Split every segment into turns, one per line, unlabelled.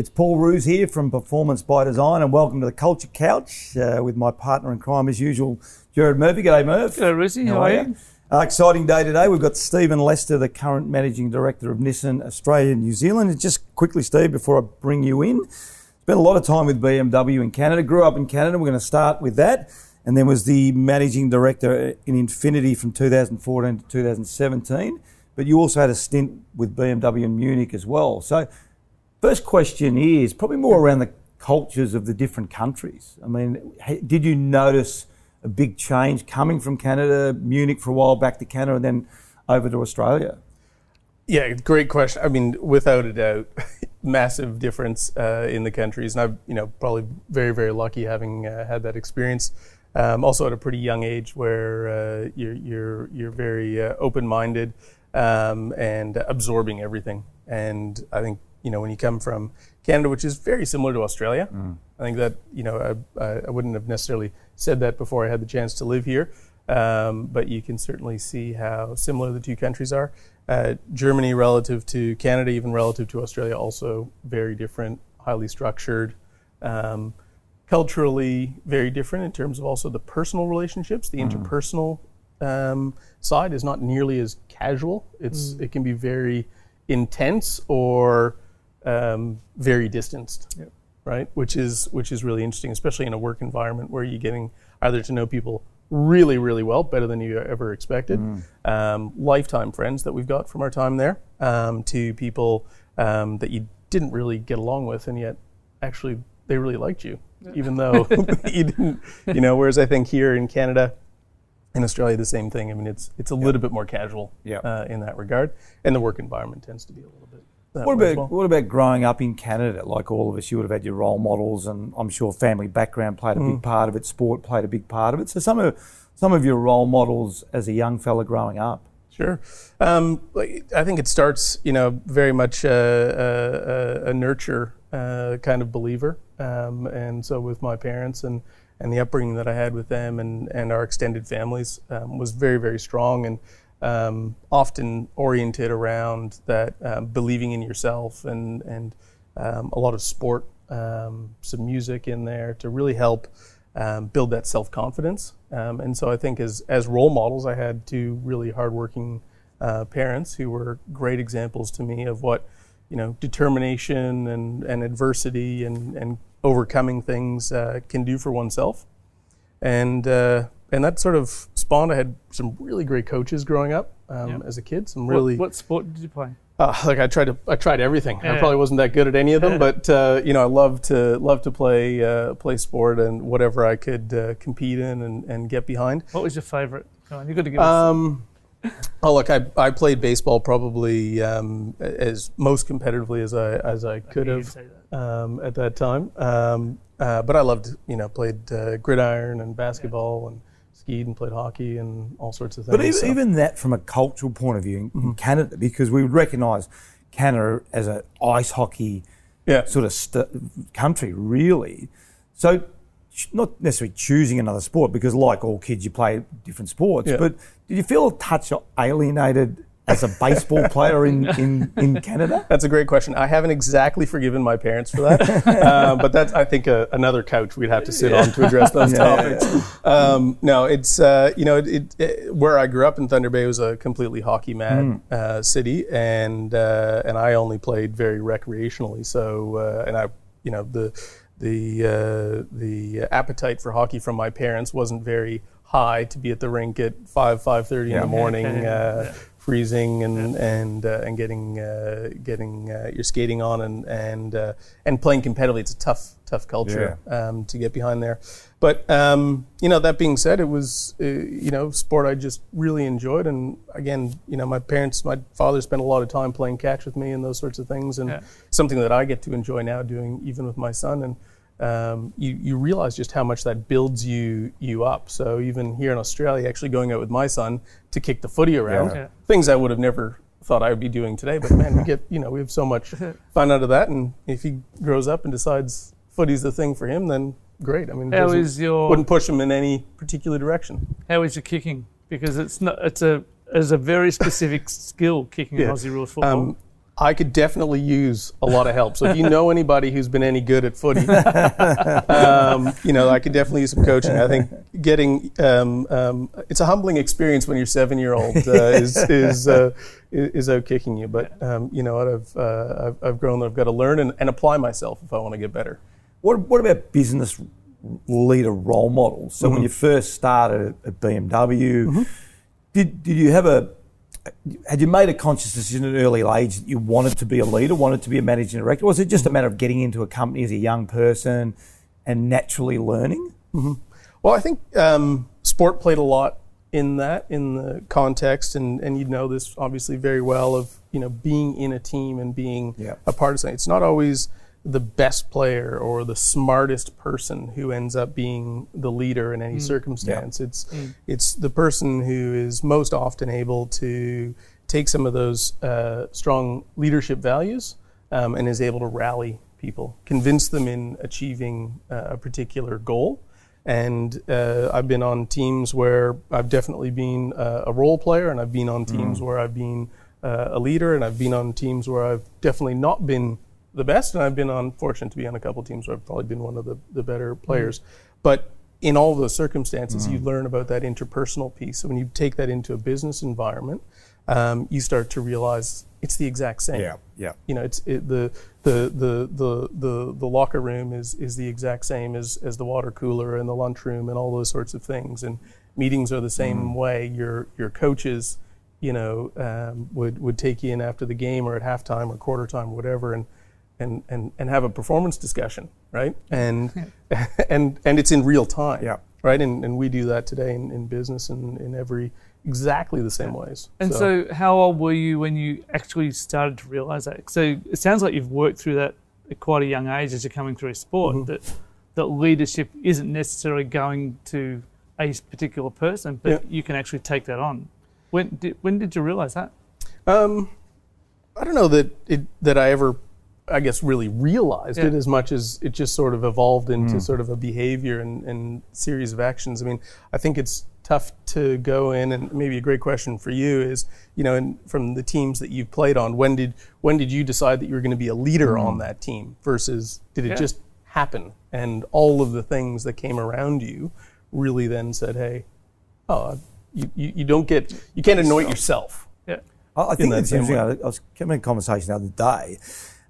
It's Paul Roos here from Performance by Design, and welcome to the Culture Couch uh, with my partner in crime, as usual, Jared Murphy. G'day, Murph.
Hello, Rosie. How, are you?
Uh, exciting day today. We've got Stephen Lester, the current Managing Director of Nissan Australia and New Zealand. And just quickly, Steve, before I bring you in, spent a lot of time with BMW in Canada, grew up in Canada. We're going to start with that. And then was the Managing Director in Infiniti from 2014 to 2017. But you also had a stint with BMW in Munich as well. So First question is probably more around the cultures of the different countries. I mean, did you notice a big change coming from Canada, Munich for a while, back to Canada, and then over to Australia?
Yeah, great question. I mean, without a doubt, massive difference uh, in the countries, and I've you know probably very very lucky having uh, had that experience. Um, also at a pretty young age, where uh, you're you're you're very uh, open minded um, and absorbing everything, and I think you know, when you come from Canada, which is very similar to Australia. Mm. I think that, you know, I, I, wouldn't have necessarily said that before I had the chance to live here, um, but you can certainly see how similar the two countries are. Uh, Germany, relative to Canada, even relative to Australia, also very different, highly structured. Um, culturally, very different in terms of also the personal relationships. The mm. interpersonal um, side is not nearly as casual. It's mm. it can be very intense or um, very distanced, yep. right? Which is which is really interesting, especially in a work environment where you're getting either to know people really, really well, better than you ever expected, mm. um, lifetime friends that we've got from our time there, um, to people um, that you didn't really get along with, and yet actually they really liked you, even though you didn't, you know. Whereas I think here in Canada, in Australia, the same thing. I mean, it's it's a yep. little bit more casual yep. uh, in that regard, and the work environment tends to be a little bit
what about well. what about growing up in Canada? Like all of us, you would have had your role models, and I'm sure family background played a mm. big part of it. Sport played a big part of it. So some of some of your role models as a young fella growing up.
Sure, um, I think it starts, you know, very much a, a, a nurture uh, kind of believer, um, and so with my parents and and the upbringing that I had with them and and our extended families um, was very very strong and um, often oriented around that um, believing in yourself and and um, a lot of sport, um, some music in there to really help um, build that self confidence. Um, and so I think as as role models, I had two really hardworking uh, parents who were great examples to me of what you know determination and and adversity and and overcoming things uh, can do for oneself. And uh, and that sort of spawned. I had some really great coaches growing up um, yep. as a kid. Some really.
What, what sport did you play?
Uh, like I tried to, I tried everything. Yeah. I probably wasn't that good at any of them, but uh, you know, I love to love to play uh, play sport and whatever I could uh, compete in and, and get behind.
What was your favorite? Come on, you got to give um,
Oh look, I, I played baseball probably um, as most competitively as I as I could have um, at that time. Um, uh, but I loved, you know, played uh, gridiron and basketball yeah. and skied and played hockey and all sorts of things.
But even, so. even that, from a cultural point of view, in, mm-hmm. Canada, because we would recognise Canada as an ice hockey yeah. sort of st- country, really. So, not necessarily choosing another sport, because like all kids, you play different sports. Yeah. But did you feel a touch alienated as a baseball player in, in, in Canada?
That's a great question. I haven't exactly forgiven my parents for that, uh, but that's I think a, another couch we'd have to sit yeah. on to address those yeah, topics. Yeah, um, no, it's uh, you know it, it, where I grew up in Thunder Bay was a completely hockey mad mm. uh, city, and uh, and I only played very recreationally. So uh, and I you know the the uh, the appetite for hockey from my parents wasn't very high to be at the rink at five five thirty in the morning. Uh, freezing and yeah. and uh, and getting uh, getting uh, your skating on and and uh, and playing competitively. It's a tough tough culture yeah. um, to get behind there. But um, you know that being said, it was uh, you know sport I just really enjoyed. And again, you know my parents, my father spent a lot of time playing catch with me and those sorts of things, and yeah. something that I get to enjoy now doing even with my son and um, you, you realize just how much that builds you you up. So even here in Australia, actually going out with my son to kick the footy around, yeah. things I would have never thought I would be doing today. But man, we get you know we have so much fun out of that, and if he grows up and decides footy's the thing for him, then great. I mean,
how is your
wouldn't push him in any particular direction.
How is your kicking? Because it's not it's a it's a very specific skill kicking yeah. Aussie rules football. Um,
I could definitely use a lot of help. So if you know anybody who's been any good at footy, um, you know, I could definitely use some coaching. I think getting um, um, it's a humbling experience when your seven year old uh, is is, uh, is out kicking you. But um, you know what? I've, uh, I've I've grown. That I've got to learn and, and apply myself if I want to get better.
What what about business leader role models? So mm-hmm. when you first started at BMW, mm-hmm. did did you have a had you made a conscious decision at an early age that you wanted to be a leader, wanted to be a managing director? Or was it just a matter of getting into a company as a young person and naturally learning?
Mm-hmm. Well, I think um, sport played a lot in that, in the context, and, and you know this obviously very well of you know being in a team and being yeah. a part of something. It's not always the best player or the smartest person who ends up being the leader in any mm. circumstance. Yeah. It's mm. it's the person who is most often able to take some of those uh, strong leadership values um, and is able to rally people, convince them in achieving uh, a particular goal. And uh, I've been on teams where I've definitely been uh, a role player, and I've been on teams mm. where I've been uh, a leader, and I've been on teams where I've definitely not been the best, and I've been on fortunate to be on a couple teams where I've probably been one of the, the better players. Mm-hmm. But in all those circumstances, mm-hmm. you learn about that interpersonal piece. So when you take that into a business environment, um, you start to realize it's the exact same.
Yeah, yeah.
You know, it's it, the, the the the the the locker room is is the exact same as as the water cooler and the lunchroom and all those sorts of things. And meetings are the same mm. way. Your your coaches, you know, um, would would take you in after the game or at halftime or quarter time or whatever, and and, and, and have a performance discussion, right? And and and it's in real time,
yeah.
right? And, and we do that today in, in business and in every exactly the same ways.
And so. so. how old were you when you actually started to realize that? So it sounds like you've worked through that at quite a young age as you're coming through sport. Mm-hmm. That that leadership isn't necessarily going to a particular person, but yeah. you can actually take that on. When did when did you realize that?
Um, I don't know that it, that I ever I guess, really realized yeah. it as much as it just sort of evolved into mm. sort of a behavior and, and, series of actions. I mean, I think it's tough to go in, and maybe a great question for you is, you know, in, from the teams that you've played on, when did when did you decide that you were going to be a leader mm. on that team versus did it yeah. just happen and all of the things that came around you really then said, hey, oh, you, you, you don't get you can't anoint yourself.
Yeah.
I think it's interesting. I was having a conversation the other day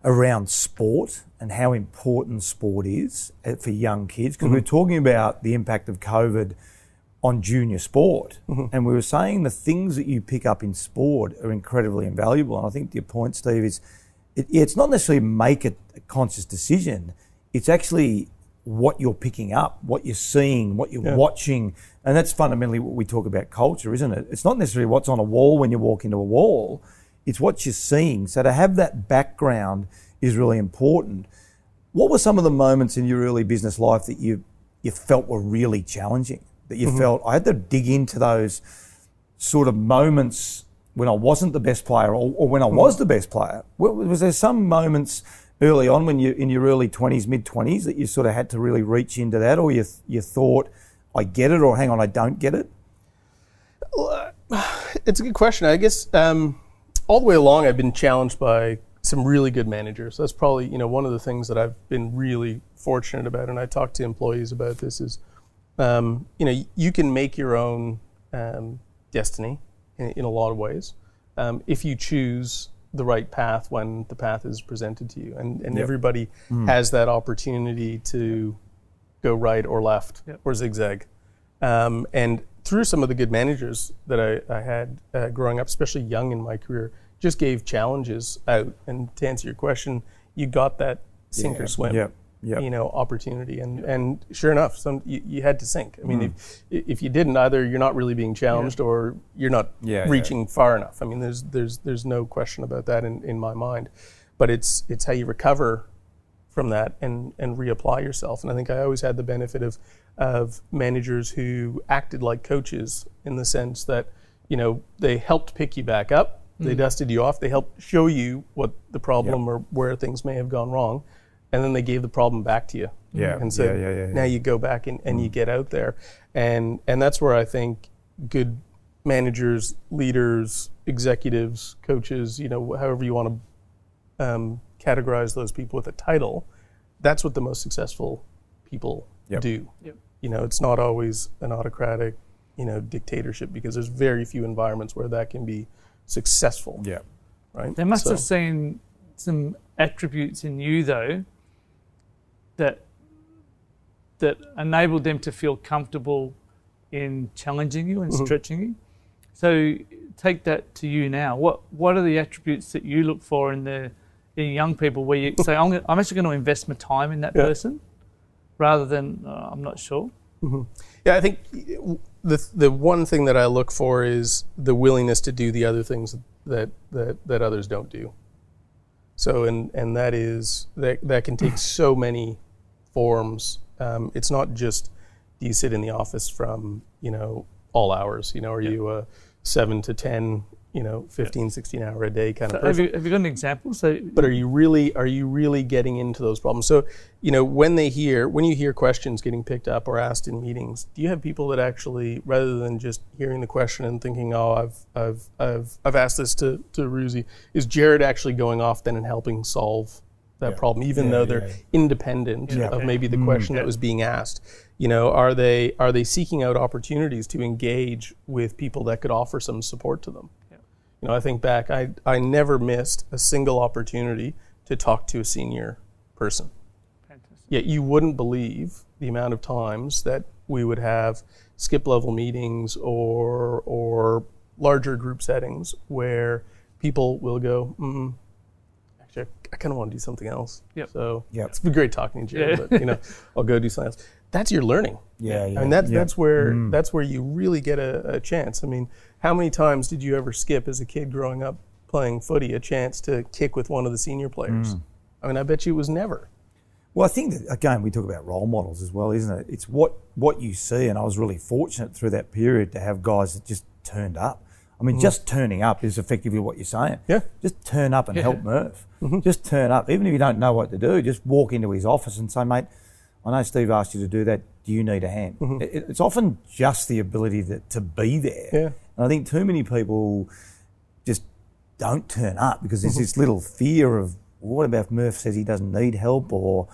around sport and how important sport is uh, for young kids because mm-hmm. we are talking about the impact of COVID on junior sport. Mm-hmm. And we were saying the things that you pick up in sport are incredibly invaluable. And I think your point, Steve, is it, it's not necessarily make a, a, conscious decision, it's actually what you're picking up, what you're seeing, what you're yeah. watching. And that's fundamentally what we talk about culture, isn't it? It's not necessarily what's on a wall when you walk into a wall it's what you're seeing. So to have that background is really important. What were some of the moments in your early business life that you you felt were really challenging? That you mm-hmm. felt I had to dig into those sort of moments when I wasn't the best player or, or when I mm-hmm. was the best player. Was there some moments early on when you in your early 20s, mid 20s that you sort of had to really reach into that, or you you thought I get it, or hang on, I don't get it?
Uh, it's a good question. I guess. Um, all the way along, I've been challenged by some really good managers. That's probably you know one of the things that I've been really fortunate about, and I talk to employees about this is, um, you know, you can make your own um, destiny in, in, a lot of ways um, if you choose the right path when the path is presented to you, and and yep. everybody mm. has that opportunity to go right or left yep. or zigzag, um, and through some of the good managers that I, I had uh, growing up, especially young in my career, just gave challenges out. And to answer your question, you got that sink yeah, or swim.
Yep.
You know, opportunity, and and sure enough, some you, you had to sink. I mean, mm. if if you didn't, either you're not really being challenged, yeah. or you're not yeah, reaching far enough. I mean, there's there's there's no question about that in, in my mind. But it's it's how you recover from that and and reapply yourself. And I think I always had the benefit of of managers who acted like coaches in the sense that you know they helped pick you back up, mm. they dusted you off, they helped show you what the problem yep. or where things may have gone wrong, and then they gave the problem back to you.
Yeah,
and said,
yeah, yeah, yeah,
now you go back and, and mm. you get out there, and and that's where I think good managers, leaders, executives, coaches, you know, however you want to um, categorize those people with a title, that's what the most successful people
Yep.
do.
Yep.
You know, it's not always an autocratic, you know, dictatorship because there's very few environments where that can be successful.
Yeah.
Right.
They must
So-
have seen some attributes in you though that that enabled them to feel comfortable in challenging you and
Mhm.
stretching you. So take that to you now. What what are the attributes that you look for in the in young people where you say I'm, I'm actually going to invest my time in that
Yeah.
person rather than uh, I'm not sure.
Yeah, I think the the one thing that I look for is the willingness to do the other things that that, that others don't do. So and and that is that that can take so many forms. Um, it's not just do you sit in the office from you know all hours. You know, are you a seven to ten, you know, 15, 16 hour a day kind of
So have you have you got an example? So
but are you really are you really getting into those problems so you know when they hear when you hear questions getting picked up or asked in meetings do you have people that actually rather than just hearing the question and thinking oh i've i've i've, I've asked this to to Ruzi, is jared actually going off then and helping solve that
Yeah.
problem even
Yeah,
though they're
yeah.
independent
Yeah.
of maybe the
Mm.
question
Yeah.
that was being asked you know are they are they seeking out opportunities to engage with people that could offer some support to them you know, I think back, I, I never missed a single opportunity to talk to a senior person.
fantastic.
Yet you wouldn't believe the amount of times that we would have skip level meetings or, or larger group settings where people will go, mm, actually, I kind of want to do something else.
Yep.
So
Yep.
it's been great talking to you,
Yeah.
but you know, I'll go do something else. That's your learning.
Yeah, yeah.
I mean, that's
yeah.
that's where
Mm.
that's where you really get a, a chance. I mean, how many times did you ever skip as a kid growing up playing footy a chance to kick with one of the senior players?
Mm.
I mean, I bet you it was never.
Well, I think that again we talk about role models as well, isn't it? It's what what you see, and I was really fortunate through that period to have guys that just turned up. I mean, just turning up is effectively what you're saying.
Mm. Yeah. Mm-hmm.
Just turn up and help Murph. Just turn up, even if you don't know what to do. Just walk into his office and say, "Mate, I know Steve asked you to do that. Do you need a hand?" It, it's often just the ability to, to be there.
Mm-hmm. Yeah.
And I think too many people just don't turn up because
Mm-hmm.
there's this little fear of well, what about if Murph says he doesn't need help or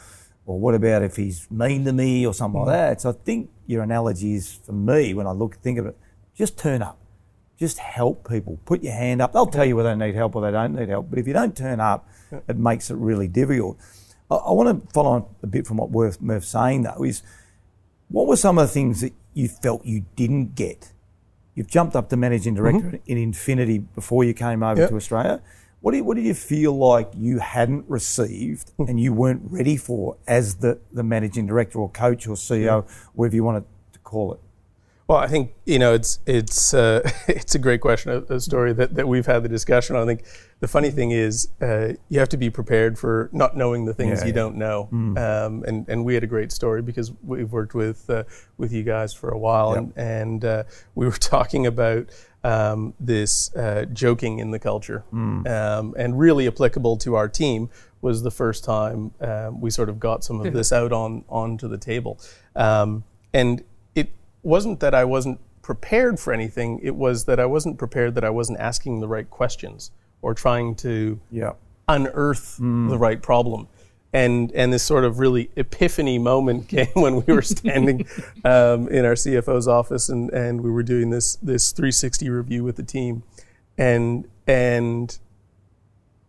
or what about if he's mean to me or something
Mm-hmm.
like that. So I think your analogy is for me when I look think of it, just turn up. Just help people. Put your hand up. They'll tell you whether they need help or they don't need help. But if you don't turn up, it makes it really difficult. I, I want to follow on a bit from what Murph, Murph's saying though, is what were some of the things that you felt you didn't get? You've jumped up to managing mm-hmm. director in Infiniti before you came over
Yep.
to Australia. What do you, what did you feel like you hadn't received hmm. and you weren't ready for as the, the managing director or coach or CEO, whatever you wanted to call it?
Well, I think you know it's it's uh, it's a great question, a, a story that, that we've had the discussion. on. I think the funny thing is uh, you have to be prepared for not knowing the things
Yeah,
you
yeah.
don't know. Um, and and we had a great story because we've worked with uh, with you guys for a while,
Yep.
and and uh, we were talking about. Um, this uh, joking in the culture, um, and really applicable to our team, was the first time um, we sort of got some of this out on onto the table. Um, and wasn't that I wasn't prepared for anything, it was that I wasn't prepared that I wasn't asking the right questions or trying to
Yeah.
unearth the right problem. And, and this sort of really epiphany moment came when we were standing um, in our CFO's office and, and we were doing this, this 360 review with the team. And, and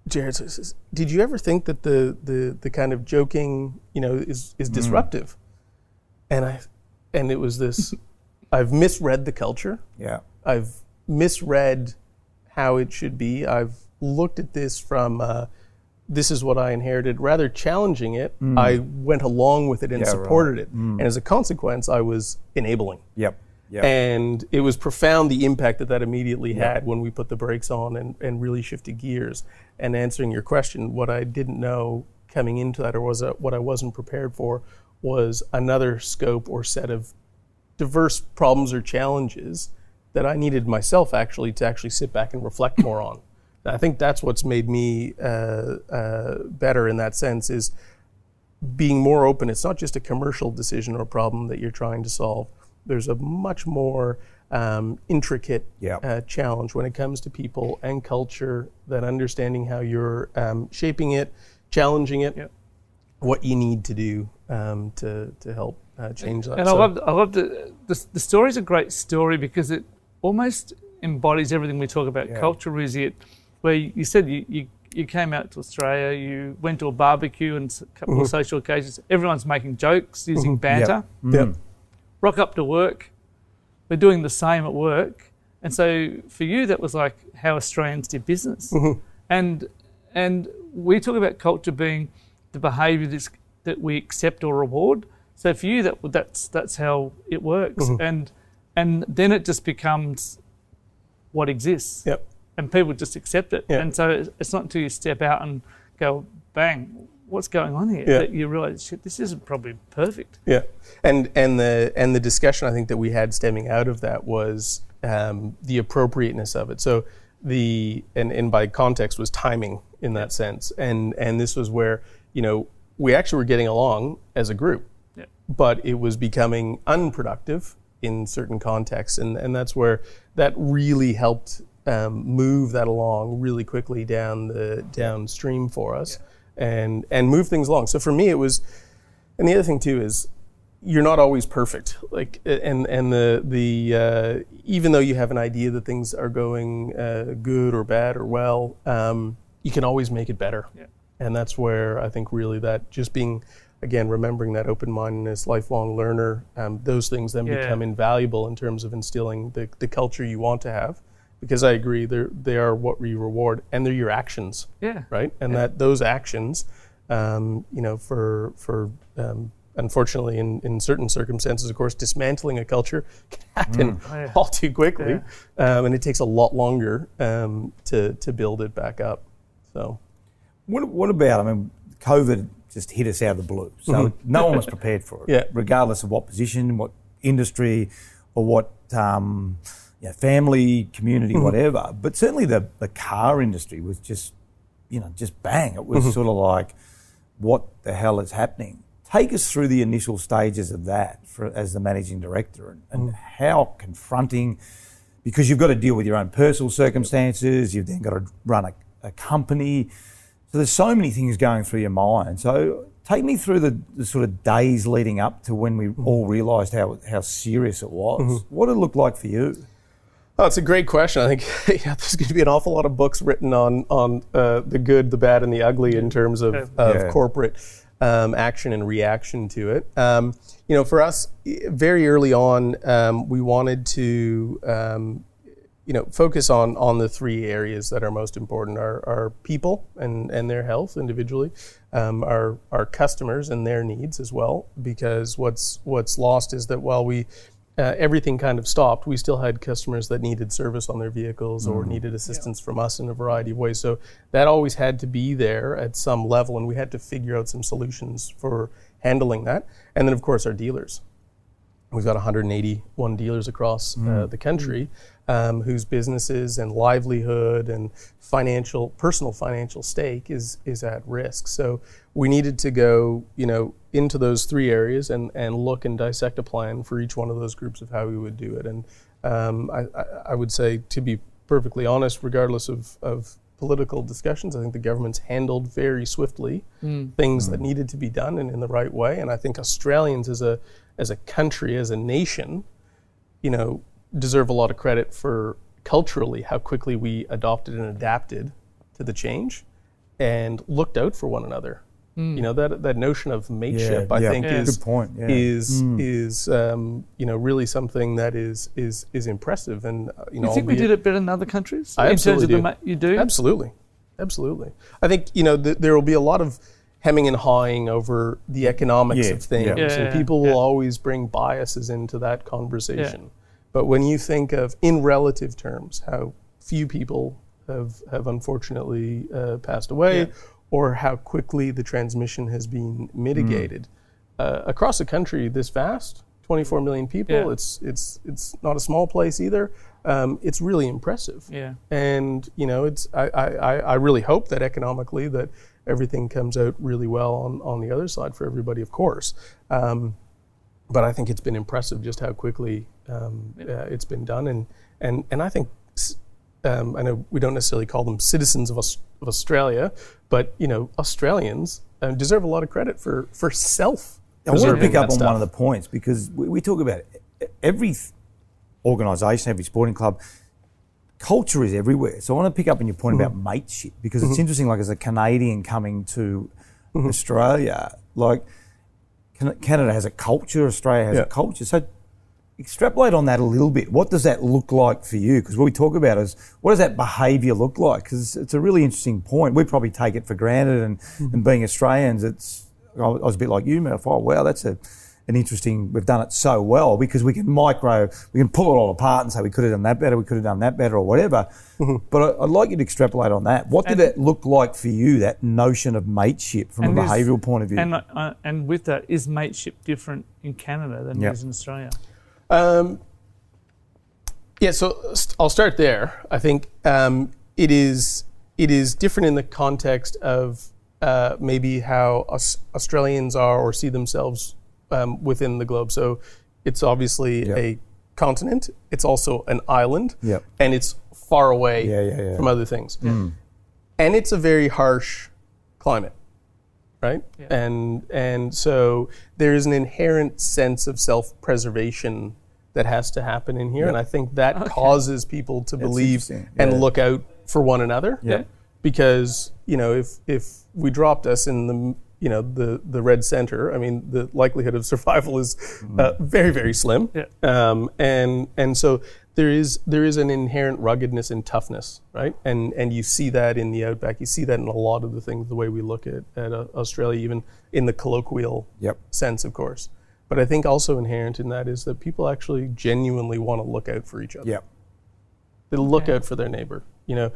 Jared says, "Did you ever think that the the the kind of joking, you know, is is disruptive?" And I, and it was this. I've misread the culture.
Yeah.
I've misread how it should be. I've looked at this from. Uh, this is what I inherited. Rather challenging it, mm. I went along with it and
Yeah, right.
supported it, mm. and as a consequence, I was enabling.
Yep. Yep.
And it was profound the impact that that immediately had when we put the brakes on and, and really shifted gears. And answering your question, what I didn't know coming into that, or was a, what I wasn't prepared for, was another scope or set of diverse problems or challenges that I needed myself actually to actually sit back and reflect more on. I think that's what's made me uh, uh, better in that sense is being more open. It's not just a commercial decision or problem that you're trying to solve, There's a much more um, intricate
Yeah.
uh, challenge when it comes to people and culture. That understanding how you're um, shaping it, challenging it,
Yep.
what you need to do um, to to help uh, change that.
And I
So-
love, I love the, the the story's a great story because it almost embodies everything we talk about.
Yeah.
Culture is it, where you, you said you, you you came out to Australia, you went to a barbecue and s- a couple
Mm-hmm.
of social occasions. Everyone's making jokes, using banter.
Yep.
Rock up to work, we're doing the same at work, and so for you that was like how Australians did business,
Mm-hmm.
and and we talk about culture being the behaviour that's, that we accept or reward. So for you, that that's that's how it works,
Mm-hmm.
and and then it just becomes what exists,
Yep.
and people just accept it.
Yeah.
And so it's- not until you step out and go, bang, what's going on here,
Yeah.
that you realise, shit, this isn't probably perfect.
Yeah, and and the and the discussion I think that we had stemming out of that was um, the appropriateness of it. So the and and by context was timing in that sense, and and this was where you know we actually were getting along as a group. But it was becoming unproductive in certain contexts, and and that's where that really helped um, move that along really quickly down the downstream for us, and and move things along. So for me, it was. And the other thing too is you're not always perfect. Like and and the the uh, even though you have an idea that things are going uh, good or bad or well, um, you can always make it better.
Yeah.
And that's where I think really that just being again remembering that open mindedness, lifelong learner, um, those things then
Yeah.
become invaluable in terms of instilling the the culture you want to have. Because I agree, they they are what we reward, and they're your actions
Yeah.
right? And that those actions, um, you know, for for um, unfortunately in, in certain circumstances, of course, dismantling a culture can happen
Oh, yeah.
all too quickly, um, and it takes a lot longer um, to to build it back up. So
What, what about, I mean, COVID just hit us out of the blue. So mm-hmm. no one was prepared for it,
Yeah.
regardless of what position, what industry, or what um, you know, family, community, mm-hmm. whatever. But certainly the, the car industry was just, you know, just bang. It was mm-hmm. sort of like, what the hell is happening? Take us through the initial stages of that for, as the managing director and, and how confronting, because you've got to deal with your own personal circumstances, you've then got to run a, a company. So there's so many things going through your mind. So take me through the, the sort of days leading up to when we all realised how how serious it was. What did it look like for you?
Oh, it's a great question. I think yeah, there's going to be an awful lot of books written on on uh, the good, the bad, and the ugly in terms of, of
Yeah.
corporate um, action and reaction to it. Um, you know, for us, very early on, um, we wanted to um, you know focus on on the three areas that are most important: our, our people and and their health individually, um, our our customers and their needs as well. Because what's what's lost is that while we uh, everything kind of stopped, we still had customers that needed service on their vehicles or needed assistance from us in a variety of ways. So that always had to be there at some level, and we had to figure out some solutions for handling that. And then, of course, our dealers. We've got 181 dealers across uh, the country um, whose businesses and livelihood and financial, personal financial stake is is at risk. So we needed to go, you know, into those three areas and and look and dissect a plan for each one of those groups of how we would do it. And um, I, I, I would say, to be perfectly honest, regardless of of political discussions, I think the government's handled very swiftly things that needed to be done and in the right way. And I think Australians as a as a country, as a nation, you know, deserve a lot of credit for culturally how quickly we adopted and adapted to the change and looked out for one another. You know that that notion of mateship, I
yeah.
think,
Yeah.
is
Good point, yeah.
is is um, you know really something that is is is impressive. And uh, you know,
You think we did it better than other countries?
I
in terms
absolutely
of the
do.
ma- you do?
Absolutely, absolutely. I think you know th- there will be a lot of hemming and hawing over the economics
Yeah,
of things,
yeah.
Yeah,
and
yeah,
people will always bring biases into that conversation. But when you think of, in relative terms, how few people have have unfortunately uh, passed away,
Yeah.
or how quickly the transmission has been mitigated uh, across a country this vast. 24 million people.
Yeah.
It's it's it's not a small place either. Um, it's really impressive
Yeah.
and you know it's I, I, I- I really hope that economically that everything comes out really well on, on the other side for everybody of course um, but I think it's been impressive just how quickly um, uh, it's been done, and and and I think um, I know we don't necessarily call them citizens of, Aus- of Australia, but you know Australians um, deserve a lot of credit for for self.
I want to pick up
that
on one of the points because we, we talk about it. every organisation, every sporting club. Culture is everywhere. So I want to pick up on your point about mateship because it's interesting. Like as a Canadian coming to Australia, like Canada has a culture, Australia has
Yeah.
a culture. So extrapolate on that a little bit. What does that look like for you? Because what we talk about is what does that behaviour look like? Because it's a really interesting point. We probably take it for granted, and, and being Australians, it's I was a bit like you, Mel. Oh, wow, that's a an interesting. We've done it so well because we can micro, we can pull it all apart and say we could have done that better, we could have done that better, or whatever. But I, I'd like you to extrapolate on that. What did
And-
that look like for you? That notion of mateship from a behavioural point of view.
And uh, and with that, is mateship different in Canada than
Yep.
it is in Australia?
Um, yeah, so st- I'll start there. I think um, it is it is different in the context of uh, maybe how Aus- Australians are or see themselves um, within the globe. So it's obviously
Yep.
a continent. It's also an island,
Yep.
and it's far away
Yeah, yeah, yeah.
from other things. And it's a very harsh climate, right?
Yeah.
And and so there is an inherent sense of self-preservation that has to happen in here, and I think that causes people to believe
interesting.
and look out for one another.
Yeah.
Because you know, if if we dropped us in the you know the the red center, I mean, the likelihood of survival is uh, very very slim.
Yeah.
Um, and and so there is there is an inherent ruggedness and toughness, right? And and you see that in the outback. You see that in a lot of the things, the way we look at at uh, Australia, even in the colloquial
Yep.
sense, of course. But I think also inherent in that is that people actually genuinely want to look out for each other.
Yep.
They look out for their neighbor. You know,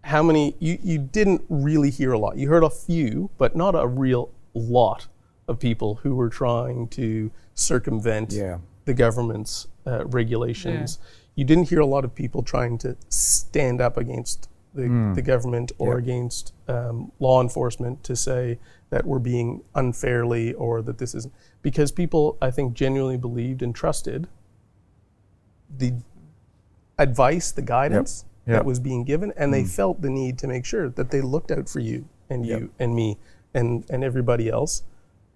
how many you, you didn't really hear a lot. You heard a few, but not a real lot of people who were trying to circumvent
Yeah.
The government's uh, regulations. You didn't hear a lot of people trying to stand up against the, the government or
Yeah.
against um, law enforcement to say that we're being unfairly or that this isn't because people I think genuinely believed and trusted the advice, the guidance
Yep. Mm.
that was being given, and they felt the need to make sure that they looked out for you and you and me and and everybody else,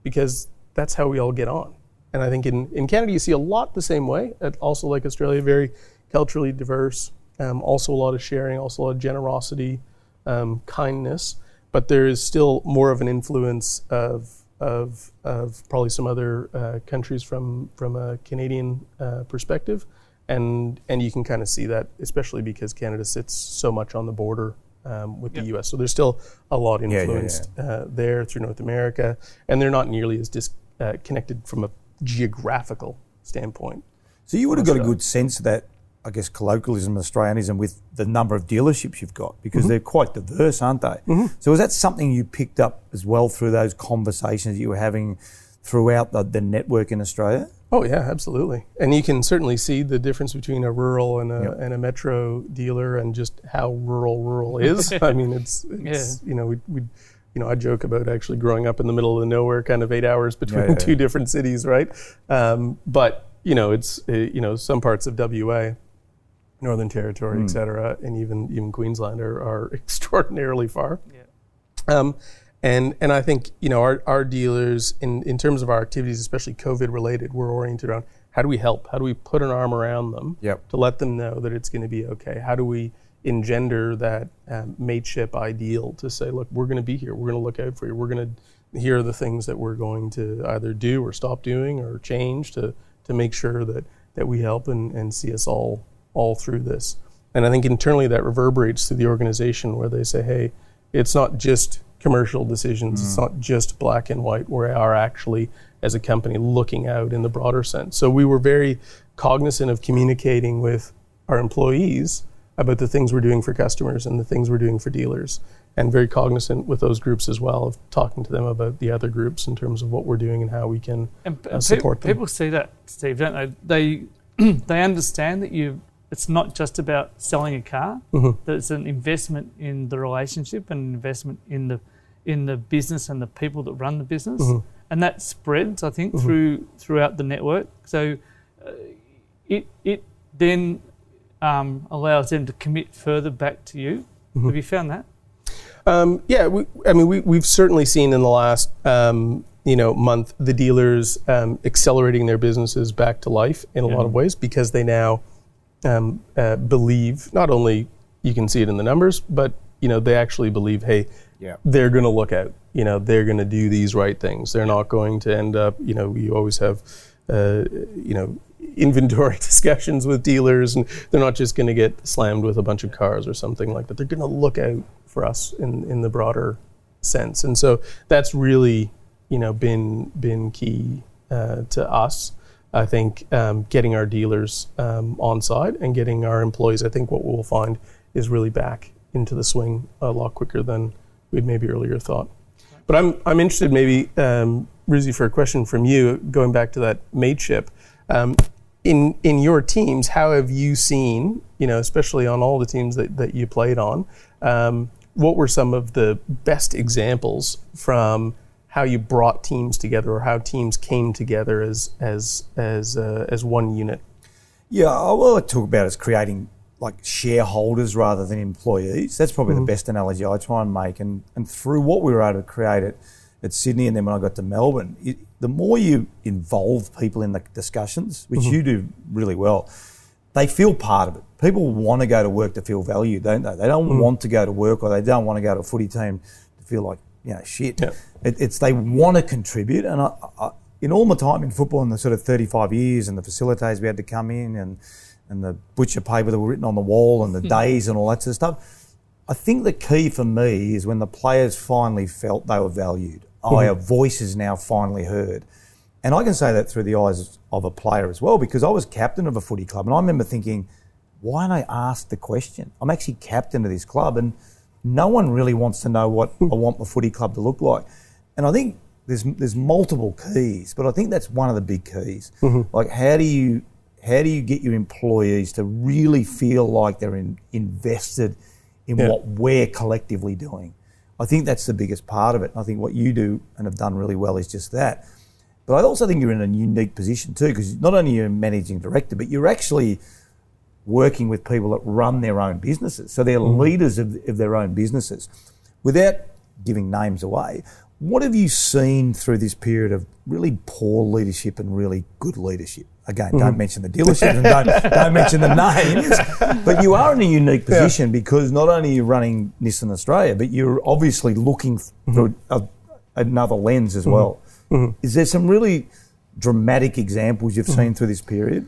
because that's how we all get on. And I think in, in Canada you see a lot the same way. Also like Australia, very culturally diverse. Um, also a lot of sharing, also a lot of generosity, um, kindness. But there is still more of an influence of of of probably some other uh, countries from from a Canadian uh, perspective, and and you can kind of see that, especially because Canada sits so much on the border um, with the U.S. So there's still a lot
yeah, yeah.
influenced Uh, there through North America, and they're not nearly as dis- uh, from a geographical standpoint.
So you would have got a good sense of that, I guess, colloquialism, Australianism with the number of dealerships you've got
Mm-hmm.
because they're quite diverse, aren't they? So is that something you picked up as well through those conversations you were having throughout the, the network in Australia?
Oh yeah, absolutely. And you can certainly see the difference between a rural and a
Yep.
and a metro dealer, and just how rural rural is. I mean, it's, it's you know we we you know I joke about actually growing up in the middle of nowhere, kind of eight hours between
yeah,
two
yeah.
different cities, right? Um, but you know it's uh, you know some parts of WA. Northern Territory,
Hmm.
et cetera, and even even Queensland are, are extraordinarily far.
Yeah.
Um, and and I think you know our, our dealers in, in terms of our activities, especially COVID related, we're oriented around how do we help? How do we put an arm around them
Yep.
to let them know that it's going to be okay? How do we engender that um, mateship ideal to say, look, we're going to be here. We're going to look out for you. We're going to here are the things that we're going to either do or stop doing or change to to make sure that that we help and, and see us all all through this. And I think internally that reverberates through the organization where they say, hey, it's not just commercial decisions, it's not just black and white. We are actually, as a company, looking out in the broader sense. So we were very cognizant of communicating with our employees about the things we're doing for customers and the things we're doing for dealers, and very cognizant with those groups as well of talking to them about the other groups in terms of what we're doing and how we can
And,
uh,
and
support
people,
them.
people see that, Steve, don't they? They they understand that you. It's not just about selling a car.
Mm-hmm.
That it's an investment in the relationship and an investment in the in the business and the people that run the business.
Mm-hmm.
and that spreads, I think, through throughout the network. So uh, it it then um, allows them to commit further back to you. Have you found that?
Um, yeah, we, I mean, we, we've certainly seen in the last um, you know month the dealers um, accelerating their businesses back to life in a
Yeah.
lot of ways because they now um, uh, believe not only you can see it in the numbers, but you know they actually believe, hey,
Yeah.
they're going to look out. You know, they're going to do these right things. They're not going to end up. You know, you always have, you know, inventory discussions with dealers, and they're not just going to get slammed with a bunch of cars or something like that. They're going to look out for us in in the broader sense, and so that's really, you know, been been key uh, to us. I think um, getting our dealers um, on side and getting our employees. I think what we'll find is really back into the swing a lot quicker than we'd maybe earlier thought. But I'm I'm interested maybe um, Rizzy for a question from you going back to that mateship. Um, in in your teams, how have you seen you know especially on all the teams that, that you played on? Um, what were some of the best examples from how you brought teams together or how teams came together as as as uh, as one unit?
Yeah, I will talk about is creating like shareholders rather than employees. That's probably the best analogy I try and make. And and through what we were able to create at, at Sydney and then when I got to Melbourne, it, the more you involve people in the discussions, which mm-hmm. you do really well, they feel part of it. People want to go to work to feel valued, don't they? They don't mm. want to go to work or they don't want to go to a footy team to feel like, you know, shit.
Yeah.
It, it's they want to contribute. And I, I, in all my time in football in the sort of 35 years and the facilitators we had to come in and, and the butcher paper that were written on the wall and the hmm. days and all that sort of stuff, I think the key for me is when the players finally felt they were valued. Oh, hmm. our voice is now finally heard. And I can say that through the eyes of a player as well, because I was captain of a footy club. And I remember thinking, why don't I ask the question? I'm actually captain of this club, and no one really wants to know what hmm. I want my footy club to look like. And I think there's there's multiple keys, but I think that's one of the big keys. Mm-hmm. Like, how do you how do you get your employees to really feel like they're in, invested in
Yeah.
what we're collectively doing? I think that's the biggest part of it. I think what you do and have done really well is just that. But I also think you're in a unique position too, because not only are you a managing director, but you're actually working with people that run their own businesses. So they're mm. leaders of, of their own businesses. Without giving names away, what have you seen through this period of really poor leadership and really good leadership? Again, don't mention the dealership and don't, don't mention the names. But you are in a unique position because not only are you running Nissan Australia, but you're obviously looking through a, another lens as well. Is there some really dramatic examples you've seen through this period?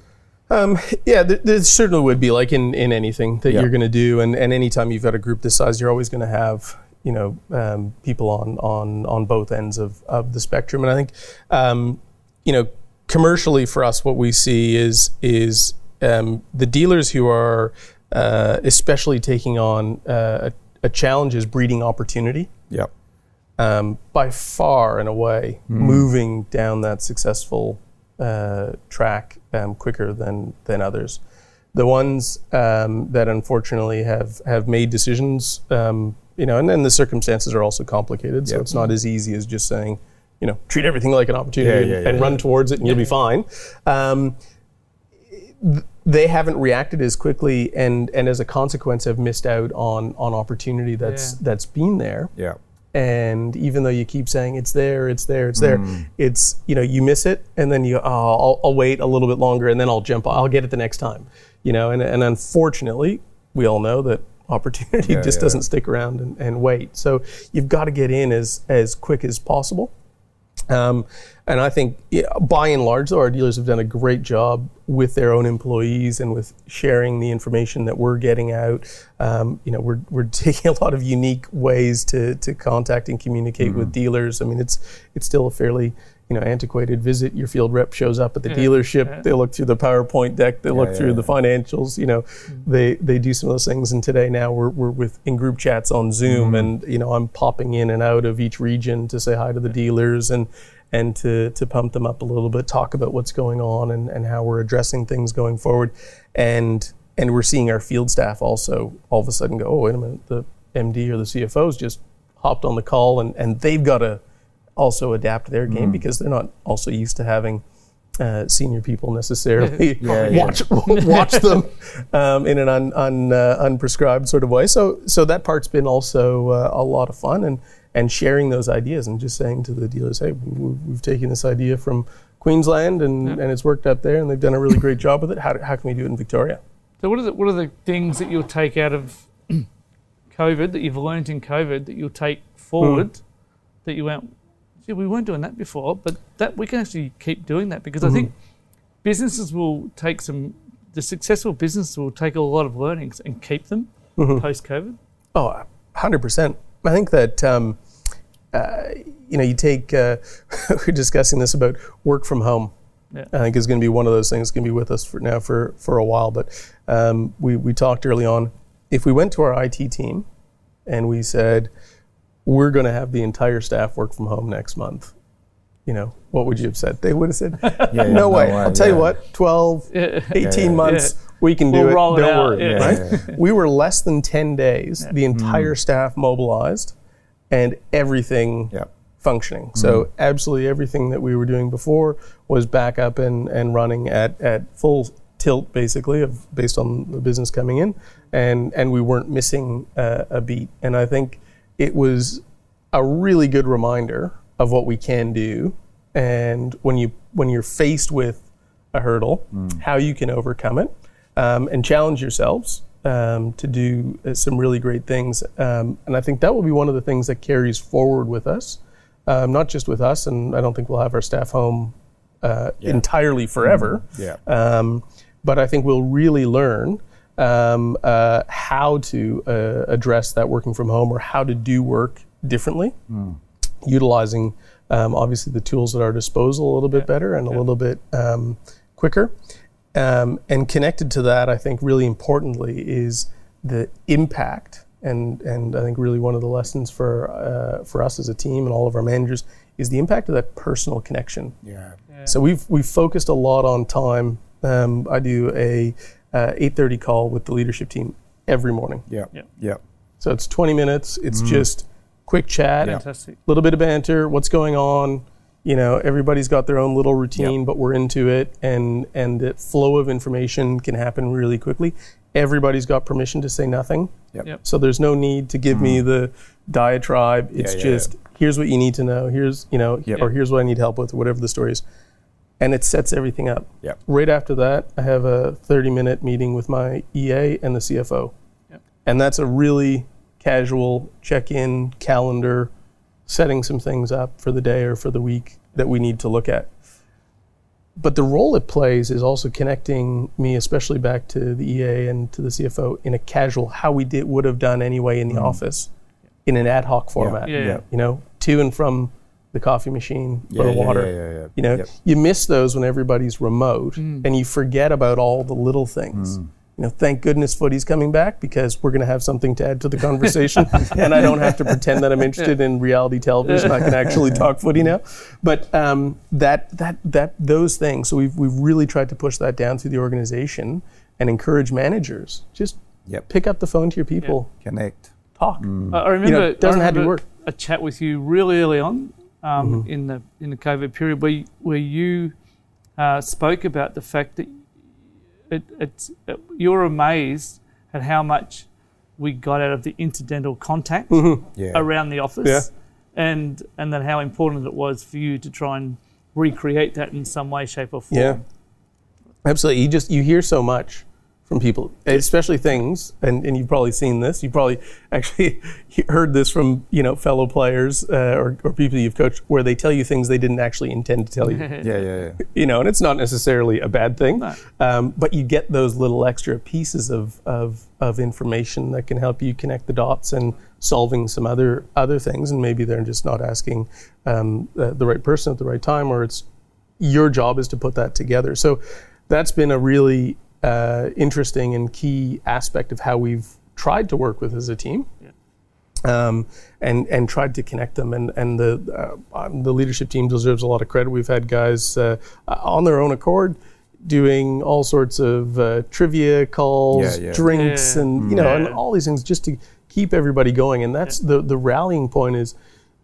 Um, yeah, there, there certainly would be like in, in anything that
Yeah.
you're going to do, and, and anytime you've got a group this size, you're always going to have you know um, people on on on both ends of, of the spectrum, and I think um, you know commercially for us, what we see is is um, the dealers who are uh, especially taking on uh, a, a challenge is breeding opportunity
Yep.
um, by far and away moving down that successful uh, track um, quicker than than others. The ones um, that unfortunately have have made decisions, um, you know, and then the circumstances are also complicated, so
Yep.
it's not as easy as just saying, you know, treat everything like an opportunity
Yeah,
and,
yeah,
and
yeah.
run towards it, and you'll be fine. Um, th- they haven't reacted as quickly, and and as a consequence, have missed out on on opportunity that's
Yeah.
that's been there
Yeah.
and even though you keep saying it's there, it's there, it's there, it's you know you miss it, and then you oh I'll, I'll wait a little bit longer, and then I'll jump, I'll get it the next time, you know, and and unfortunately we all know that opportunity
Yeah,
just
yeah.
doesn't stick around and, and wait, so you've got to get in as as quick as possible. Um, and I think, yeah, by and large, though, our dealers have done a great job with their own employees and with sharing the information that we're getting out. Um, you know, we're, we're taking a lot of unique ways to, to contact and communicate
Mm-hmm.
with dealers. I mean, it's it's still a fairly you know antiquated visit. Your field rep shows up at the
Yeah,
dealership.
yeah.
They look through the PowerPoint deck. They look
yeah,
through
yeah.
the financials. You know, they they do some of those things. And today now we're, we're with in group chats on Zoom,
Mm-hmm.
and you know I'm popping in and out of each region to say hi to the dealers and and to to pump them up a little bit, talk about what's going on and, and how we're addressing things going forward, and and we're seeing our field staff also all of a sudden go, oh wait a minute, the MD or the CFO's just hopped on the call and, and they've got a also adapt their game
Mm.
because they're not also used to having uh, senior people necessarily
Yeah, yeah.
watch watch them um, in an un, un, uh, unprescribed sort of way. So so that part's been also uh, a lot of fun and and sharing those ideas and just saying to the dealers, hey, we- we've taken this idea from Queensland and, and it's worked out there and they've done a really great job with it. How, how can we do it in Victoria?
So what are the what are the things that you'll take out of COVID that you've learned in COVID that you'll take forward that you went, gee, we weren't doing that before, but that we can actually keep doing that because I think businesses will take some the successful businesses will take a lot of learnings and keep them post COVID.
Oh, 100%. I think that, um, uh, you know, you take, uh, we're discussing this about work from home.
Yeah.
I think is going to be one of those things going to be with us for now for, for a while. But um, we, we talked early on. If we went to our IT team and we said, we're going to have the entire staff work from home next month, you know, what would you have said? They would have said,
Yeah, yeah,
no, way. I'll tell you what, 12, 18
yeah.
months, we can
We'll
do it.
roll
Don't
out,
worry.
yeah.
Right?
Yeah, yeah,
We were less than 10 days, the entire staff mobilized and everything
Yeah.
functioning. So absolutely everything that we were doing before was back up and, and running at, at full tilt basically of based on the business coming in and and we weren't missing uh, a beat and I think it was a really good reminder of what we can do and when you when you're faced with a hurdle how you can overcome it um, and challenge yourselves um, to do uh, some really great things um, and I think that will be one of the things that carries forward with us um, not just with us and I don't think we'll have our staff home uh, entirely forever.
Yeah.
um, but I think we'll really learn um, uh, how to uh, address that working from home or how to do work differently, utilizing um, obviously the tools at our disposal a little bit better and a little bit um, quicker. Um, and connected to that, I think really importantly is the impact. And, and I think really one of the lessons for uh, for us as a team and all of our managers is the impact of that personal connection.
Yeah.
So we've we've focused a lot on time. Um, I do a uh, 8:30 call with the leadership team every morning.
Yeah.
Yeah.
Yeah.
So it's 20 minutes. It's just quick chat, a
Fantastic.
little bit of banter. What's going on? You know, everybody's got their own little routine, but we're into it, and and the flow of information can happen really quickly. Everybody's got permission to say nothing.
Yep.
Yep.
So there's no need to give me the diatribe. It's
yeah,
just here's what you need to know. Here's you know,
Yep.
or here's what I need help with, or whatever the story is, and it sets everything up.
Yep.
Right after that, I have a 30 minute meeting with my EA and the CFO,
Yep.
and that's a really casual check in calendar, setting some things up for the day or for the week that we need to look at. But the role it plays is also connecting me, especially back to the EA and to the CFO, in a casual, how we did would have done anyway in the mm-hmm. office, in an ad hoc format.
Yeah.
Yeah.
You know, to and from the coffee machine,
Yeah,
for
yeah,
water.
yeah, yeah, yeah.
You know,
Yep.
you miss those when everybody's remote, mm. and you forget about all the little things. Mm. You know, thank goodness footy's coming back because we're going to have something to add to the conversation, and I don't have to pretend that I'm interested in reality television. I can actually talk footy now. But um, that that that those things. So we've we've really tried to push that down through the organization and encourage managers just
Yep.
pick up the phone to your people,
Connect.
talk. Mm.
I I remember.
it doesn't
I
have to work.
A chat with you really early on um,
Mm-hmm.
in the in the COVID period, where you, where you uh, spoke about the fact that it, it's it, you're amazed at how much we got out of the incidental contact
Yeah.
around the office,
Mm-hmm. Yeah.
and and then how important it was for you to try and recreate that in some way, shape, or form.
Yeah. Absolutely. You just you hear so much from people, especially things, and, and you've probably seen this. You've probably actually heard this from you know fellow players uh, or, or people you've coached, where they tell you things they didn't actually intend to tell you.
Yeah, yeah, yeah.
you know, and it's not necessarily a bad thing,
No.
um, but you get those little extra pieces of, of of information that can help you connect the dots and solving some other other things, and maybe they're just not asking um, the, the right person at the right time, or it's your job is to put that together. So that's been a really uh, interesting and key aspect of how we've tried to work with as a team um, and and tried to connect them. And and the uh, um, the leadership team deserves a lot of credit. We've had guys uh, on their own accord doing all sorts of uh, trivia calls,
Yeah, yeah.
drinks,
Yeah.
and you know, and all these things just to keep everybody going. And that's the the rallying point is.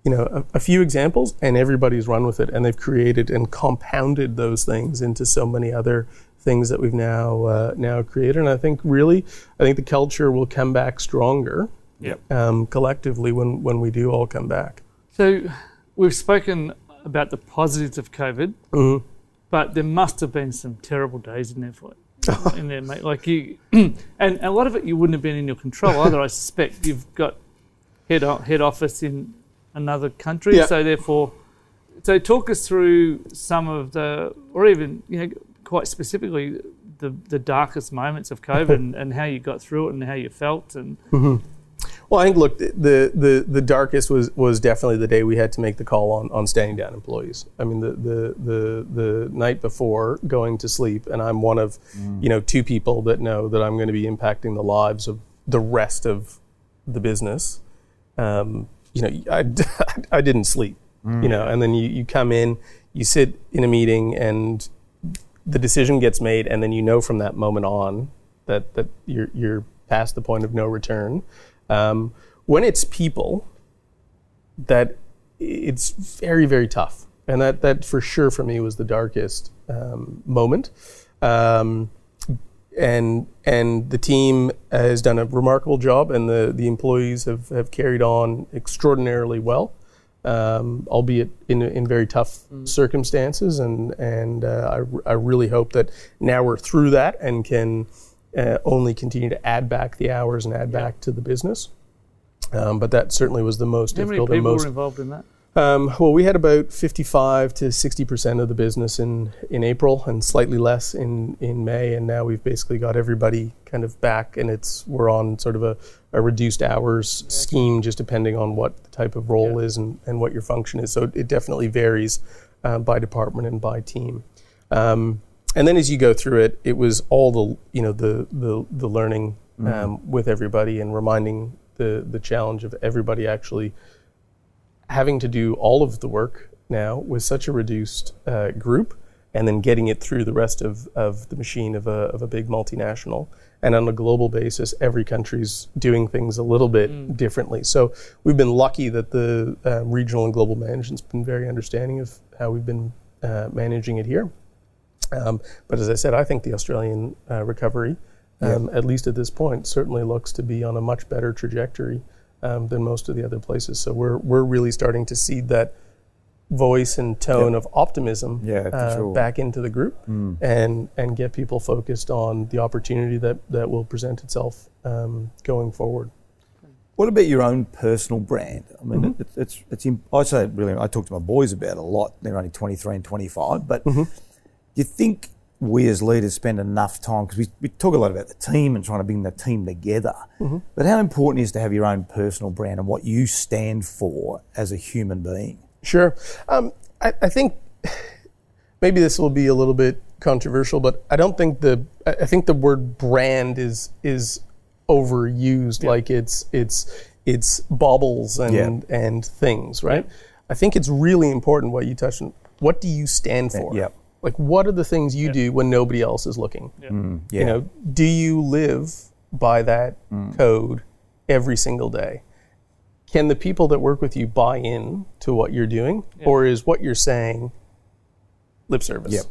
you know, a, a few examples, and everybody's run with it, and they've created and compounded those things into so many other things that we've now uh, now created. And I think really, I think the culture will come back stronger,
Yep.
um, collectively when when we do all come back.
So we've spoken about the positives of COVID,
Mhm.
but there must have been some terrible days in there for it. in there, mate. Like you, and a lot of it you wouldn't have been in your control either. I suspect you've got head o- head office in another country,
Yeah.
so therefore, so talk us through some of the, or even you know, quite specifically the the darkest moments of COVID and, and how you got through it and how you felt and mm-hmm.
Well, I think look, the the the darkest was was definitely the day we had to make the call on on standing down employees. I mean, the the the the night before going to sleep, and I'm one of, mm. you know, two people that know that I'm going to be impacting the lives of the rest of the business. Um, you know, I, I didn't sleep. Mm. You know, and then you you come in, you sit in a meeting, and the decision gets made, and then you know from that moment on that that you're you're past the point of no return. Um, when it's people, that it's very very tough, and that that for sure for me was the darkest um, moment. Um, and and the team has done a remarkable job, and the the employees have have carried on extraordinarily well um, albeit in, in very tough circumstances. And, and uh, I, I really hope that now we're through that and can uh, only continue to add back the hours and add back to the business. Um, but that certainly was the most
how many
difficult and
people
most
were involved in that?
Um, well, we had about 55 to 60 percent of the business in, in April, and slightly less in, in May. And now we've basically got everybody kind of back, and it's we're on sort of a, a reduced hours scheme, just depending on what the type of role
Yeah.
is and, and what your function is. So it definitely varies uh, by department and by team. Um, and then as you go through it, it was all the you know the the, the learning um, with everybody and reminding the the challenge of everybody actually having to do all of the work now with such a reduced uh, group and then getting it through the rest of, of the machine of a, of a big multinational. And on a global basis, every country's doing things a little bit differently. So we've been lucky that the uh, regional and global management's been very understanding of how we've been uh, managing it here. Um, but as I said, I think the Australian uh, recovery, um, at least at this point, certainly looks to be on a much better trajectory um, than most of the other places. So we're we're really starting to seed that voice and tone of optimism
Yeah,
uh,
sure.
back into the group and and get people focused on the opportunity that that will present itself um, going forward.
What about your own personal brand? I mean,
Mm-hmm.
it, it's it's. I say really. I talk to my boys about it a lot. They're only twenty three and twenty five. But
Mm-hmm.
do you think we as leaders spend enough time because we, we talk a lot about the team and trying to bring the team together.
Mm-hmm.
But how important is to have your own personal brand and what you stand for as a human being?
Sure. Um, I, I think maybe this will be a little bit controversial, but I don't think the I think the word brand is is overused like it's it's it's baubles and
Yeah.
and things, right? I think it's really important what you touched on. What do you stand for?
yeah.
Like what are the things you do when nobody else is looking?
Mm, yeah.
You know, do you live by that mm. code every single day? Can the people that work with you buy in to what you're doing, or is what you're saying lip service?
Yep.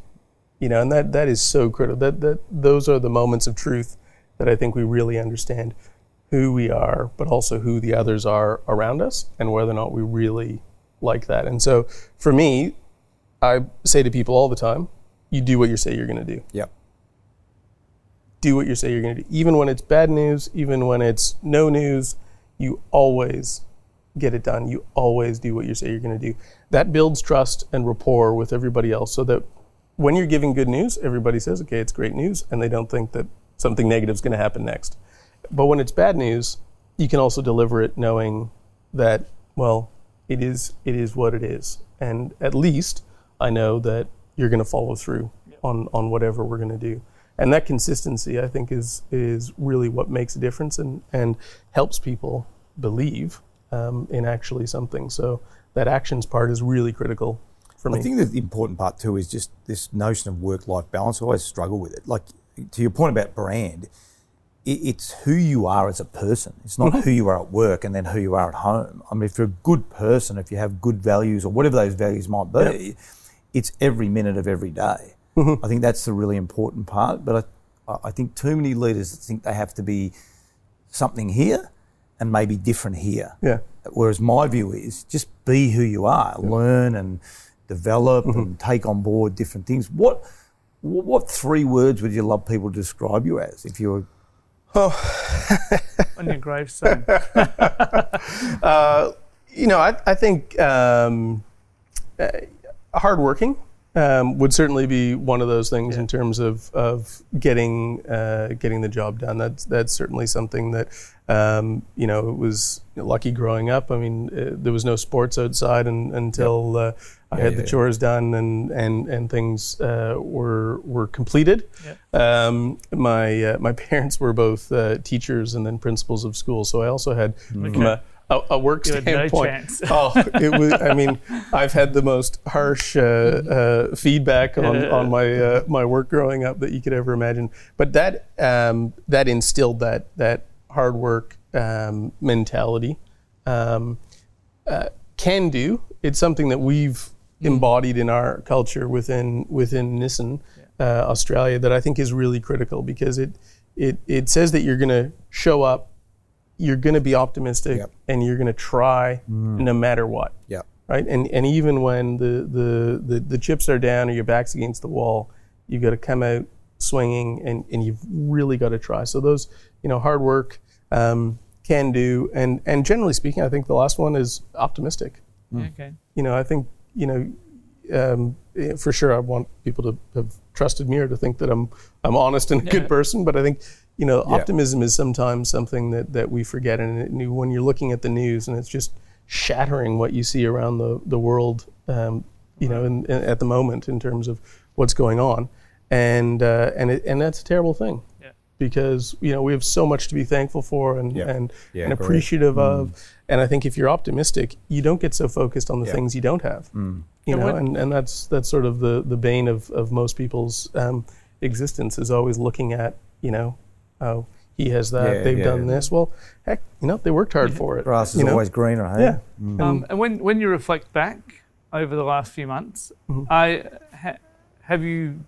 You know, and that that is so critical. That that those are the moments of truth that I think we really understand who we are, but also who the others are around us, and whether or not we really like that. And so, for me, I say to people all the time, "You do what you say you're going to do."
Yep.
do what you say you're going to do. Even when it's bad news, even when it's no news, you always get it done. You always do what you say you're going to do. That builds trust and rapport with everybody else so that when you're giving good news, everybody says, okay, it's great news, and they don't think that something negative is going to happen next. But when it's bad news, you can also deliver it knowing that, well, it is it is what it is. And at least I know that you're going to follow through on, on whatever we're going to do. And that consistency, I think, is is really what makes a difference and, and helps people believe um, in actually something. So that actions part is really critical for me.
I think that the important part too is just this notion of work life balance. I always struggle with it. Like to your point about brand, it, it's who you are as a person. It's not who you are at work and then who you are at home. I mean, if you're a good person, if you have good values or whatever those values might be, it's every minute of every day. I think that's the really important part. But I, I think too many leaders think they have to be something here and maybe different here.
Yeah.
Whereas my view is just be who you are, learn and develop and take on board different things. What what three words would you love people to describe you as if you were
on your gravestone.
Uh, you know, I, I think um, uh, hardworking um, would certainly be one of those things in terms of, of getting uh, getting the job done. That's that's certainly something that um, you know it was lucky growing up. I mean, uh, there was no sports outside and, until uh, I had
yeah.
the chores done and and and things uh, were were completed.
Yeah.
Um, my uh, my parents were both uh, teachers and then principals of schools, so I also had from a, a, a work
You had no
standpoint. oh, it was. I mean, I've had the most harsh uh, uh, feedback on, on my uh, my work growing up that you could ever imagine. But that um, that instilled that that hard work um, mentality. Um, uh, can do. It's something that we've embodied in our culture within within Nissan uh, Australia that I think is really critical because it it it says that you're going to show up, you're going to be optimistic,
Yep.
and you're going to try no matter what.
Yeah.
Right, and and even when the, the the the chips are down or your back's against the wall, you've got to come out swinging, and and you've really got to try. So those, you know, hard work, um, can do, and and generally speaking, I think the last one is optimistic
Okay.
you know, I think, you know, um, eh, for sure, I want people to have trusted me or to think that I'm I'm honest and a good person. But I think, you know,
Yeah.
optimism is sometimes something that, that we forget. And it, when you're looking at the news and it's just shattering what you see around the the world, um, you know, in, in, at the moment in terms of what's going on, and uh, and it, and that's a terrible thing.
Yeah.
Because you know we have so much to be thankful for and
Yeah.
and,
Yeah,
and appreciative of, and I think if you're optimistic, you don't get so focused on the
Yeah.
things you don't have you
And
know,
what-
and, and that's that's sort of the, the bane of, of most people's um, existence is always looking at, you know, oh, he has that,
Yeah,
they've
yeah.
done this. Well, heck, you know, they worked hard for it.
grass is
you know?
always greener, hey?
Yeah.
Um, and when, when you reflect back over the last few months,
Mm-hmm.
I, ha, have you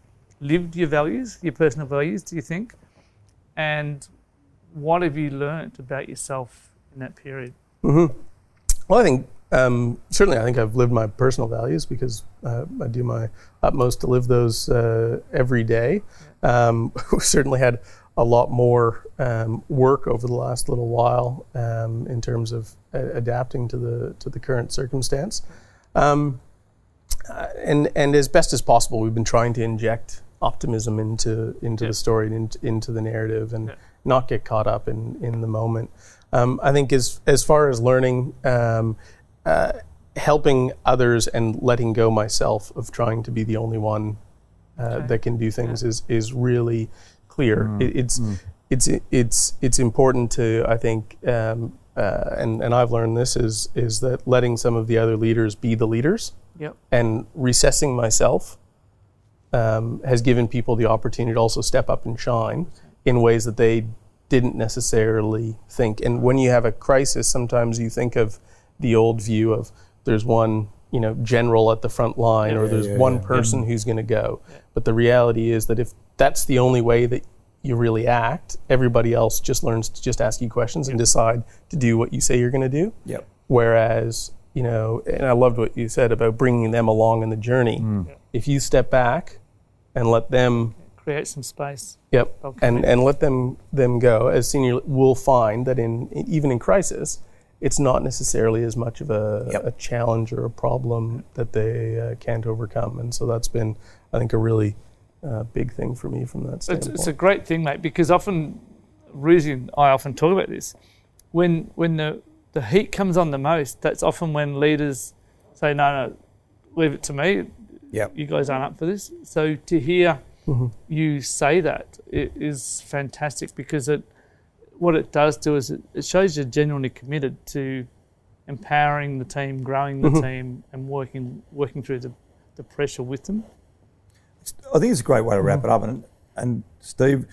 lived your values, your personal values, do you think? And what have you learnt about yourself in that period?
Well, I think um, certainly I think I've lived my personal values because uh, I do my utmost to live those uh, every day. Um, we certainly had a lot more um, work over the last little while um, in terms of uh, adapting to the to the current circumstance. Um, uh, and and as best as possible, we've been trying to inject optimism into into
Yeah.
the story and into, into the narrative, and
Yeah.
not get caught up in in the moment. Um, I think as as far as learning, um, uh, helping others and letting go myself of trying to be the only one uh,
Okay.
that can do things is is really clear. It, it's it's it's it's important to I think. Um, uh, and, and I've learned this is is that letting some of the other leaders be the leaders
Yep.
and recessing myself um, has given people the opportunity to also step up and shine in ways that they didn't necessarily think. And when you have a crisis, sometimes you think of the old view of there's one you know general at the front line or there's
yeah,
one
yeah.
person who's going to go. But the reality is that if that's the only way that you really act, everybody else just learns to just ask you questions and decide to do what you say you're going to do.
Yep.
Whereas, you know, and I loved what you said about bringing them along in the journey. Mm. If you step back and let them,
Create some space.
yep, and, and let them them go, as senior, we'll find that in even in crisis, it's not necessarily as much of a,
Yep.
a challenge or a problem that they uh, can't overcome. And so that's been, I think, a really uh, big thing for me from that
It's,
standpoint.
it's a great thing, mate, because often, Ruzi I often talk about this. When when the, the heat comes on the most, that's often when leaders say, no, no, leave it to me.
Yep.
You guys aren't up for this. So to hear
Mm-hmm.
you say that it is fantastic because it what it does do is it, it shows you're genuinely committed to empowering the team, growing the
Mm-hmm.
team, and working working through the, the pressure with them.
I think it's a great way to wrap mm. it up. And, and Steve,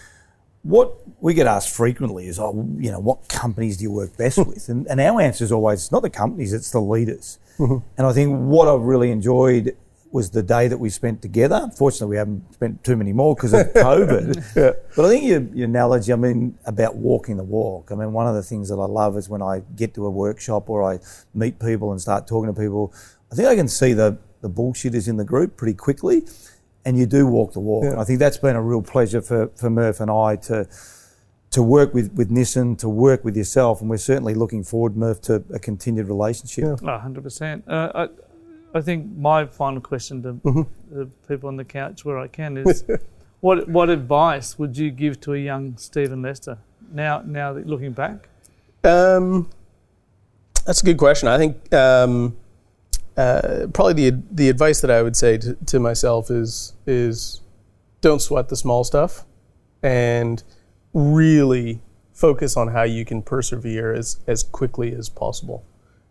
what we get asked frequently is, oh, you know, what companies do you work best mm. with? And, and our answer is always it's not the companies, it's the leaders. Mm-hmm. And I think what I've really enjoyed was the day that we spent together. Fortunately, we haven't spent too many more because of COVID. But I think your, your analogy, I mean, about walking the walk. I mean, one of the things that I love is when I get to a workshop or I meet people and start talking to people, I think I can see the, the bullshitters in the group pretty quickly. And you do walk the walk. And I think that's been a real pleasure for, for Murph and I to to work with, with Nissan, to work with yourself, and we're certainly looking forward, Murph, to a continued relationship.
Yeah.
Oh, 100%. Uh, I, I think my final question to
Mm-hmm.
the people on the couch where I can is what, what advice would you give to a young Stephen Lester now, now that looking back?
Um, that's a good question. I think um, uh, probably the the advice that I would say to, to myself is is don't sweat the small stuff, and really focus on how you can persevere as as quickly as possible.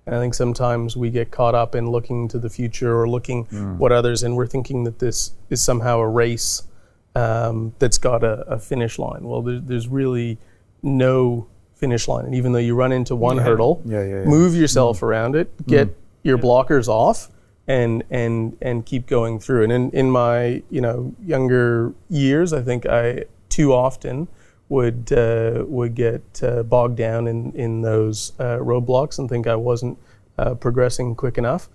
And I think sometimes we get caught up in looking to the future or looking mm. what others, and we're thinking that this is somehow a race um, that's got a, a finish line. Well, there, there's really no finish line, and even though you run into one hurdle,
Yeah, yeah, yeah.
move yourself mm. around it, get mm. your blockers off, and and and keep going through. And in, in my you know younger years, I think I too often would uh, would get uh, bogged down in in those uh, roadblocks and think I wasn't uh, progressing quick enough.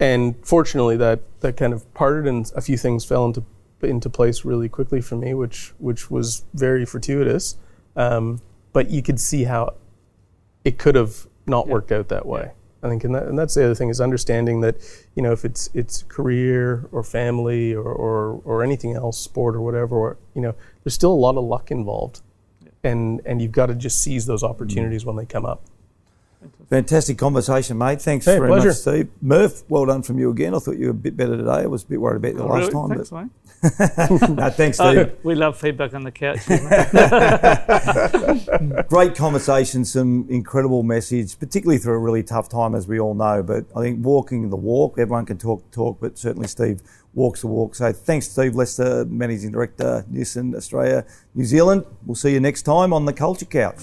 And fortunately, that that kind of parted, and a few things fell into into place really quickly for me, which which was very fortuitous. Um, but you could see how it could have not worked out that way. I think, and, that, and that's the other thing is understanding that, you know, if it's it's career or family or, or, or anything else, sport or whatever, or, you know, there's still a lot of luck involved, and and you've got to just seize those opportunities mm-hmm. when they come up.
Fantastic conversation, mate. Thanks
Hey,
very
pleasure.
much, Steve. Murph, well done from you again. I thought you were a bit better today. I was a bit worried about you
Oh,
last
really?
time.
Thanks, mate.
No, thanks,
Oh,
Steve.
we love feedback on the couch.
Great conversation, some incredible message, particularly through a really tough time, as we all know. But I think walking the walk, everyone can talk talk, but certainly Steve walks the walk. So thanks, Steve Lester, Managing Director, Nissan Australia, New Zealand. We'll see you next time on the Culture Couch.